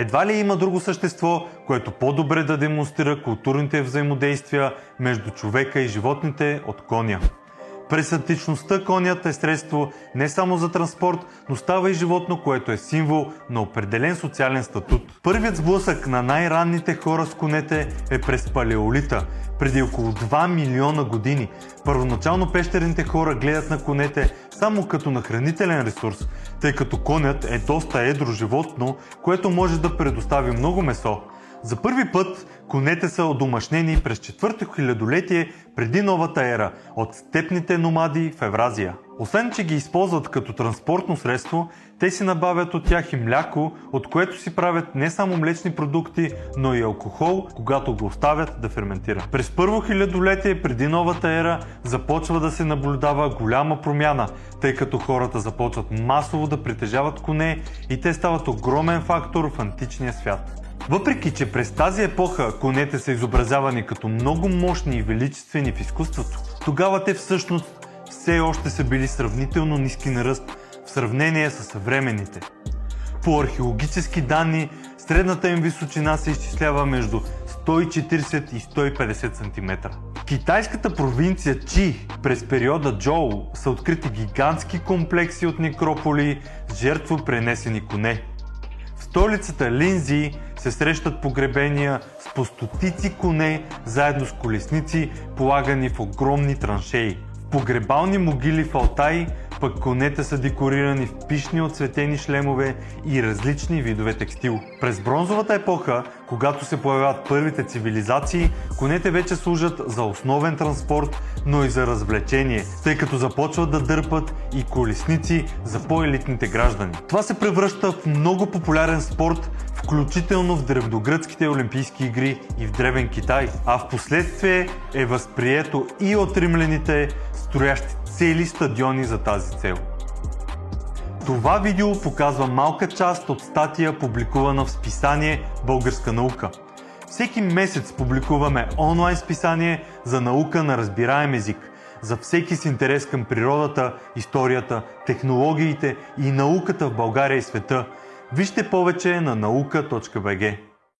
Едва ли има друго същество, което по-добре да демонстрира културните взаимодействия между човека и животните от коня. През античността конят е средство не само за транспорт, но става и животно, което е символ на определен социален статут. Първият сблъсък на най-ранните хора с конете е през палеолита, преди около 2 милиона години. Първоначално пещерните хора гледат на конете само като на хранителен ресурс, тъй като конят е доста едро животно, което може да предостави много месо. За първи път конете са одомашнени през 4-то хилядолетие преди новата ера от степните номади в Евразия. Освен, че ги използват като транспортно средство, те си набавят от тях и мляко, от което си правят не само млечни продукти, но и алкохол, когато го оставят да ферментира. През първо хилядолетие преди новата ера започва да се наблюдава голяма промяна, тъй като хората започват масово да притежават коне и те стават огромен фактор в античния свят. Въпреки, че през тази епоха конете са изобразявани като много мощни и величествени в изкуството, тогава те всъщност все още са били сравнително ниски на ръст в сравнение с съвременните. По археологически данни, средната им височина се изчислява между 140 и 150 см. В китайската провинция Чи през периода Джоу са открити гигантски комплекси от некрополи с жертво пренесени коне. В столицата Линзи се срещат погребения с по стотици коне, заедно с колесници, полагани в огромни траншеи. Погребални могили в Алтай пък конете са декорирани в пишни отцветени шлемове и различни видове текстил. През бронзовата епоха, когато се появяват първите цивилизации, конете вече служат за основен транспорт, но и за развлечение, тъй като започват да дърпат и колесници за по-елитните граждани. Това се превръща в много популярен спорт, включително в древногръцките олимпийски игри и в Древен Китай, а в последствие е възприето и от римляните, строящи цели стадиони за тази цел. Това видео показва малка част от статия, публикувана в списание Българска наука. Всеки месец публикуваме онлайн списание за наука на разбираем език, за всеки с интерес към природата, историята, технологиите и науката в България и света. Вижте повече на наука.bg.